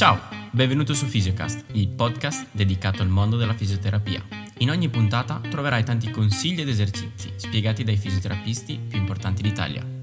Ciao, benvenuto su Fisiocast, il podcast dedicato al mondo della fisioterapia. In ogni puntata troverai tanti consigli ed esercizi spiegati dai fisioterapisti più importanti d'Italia.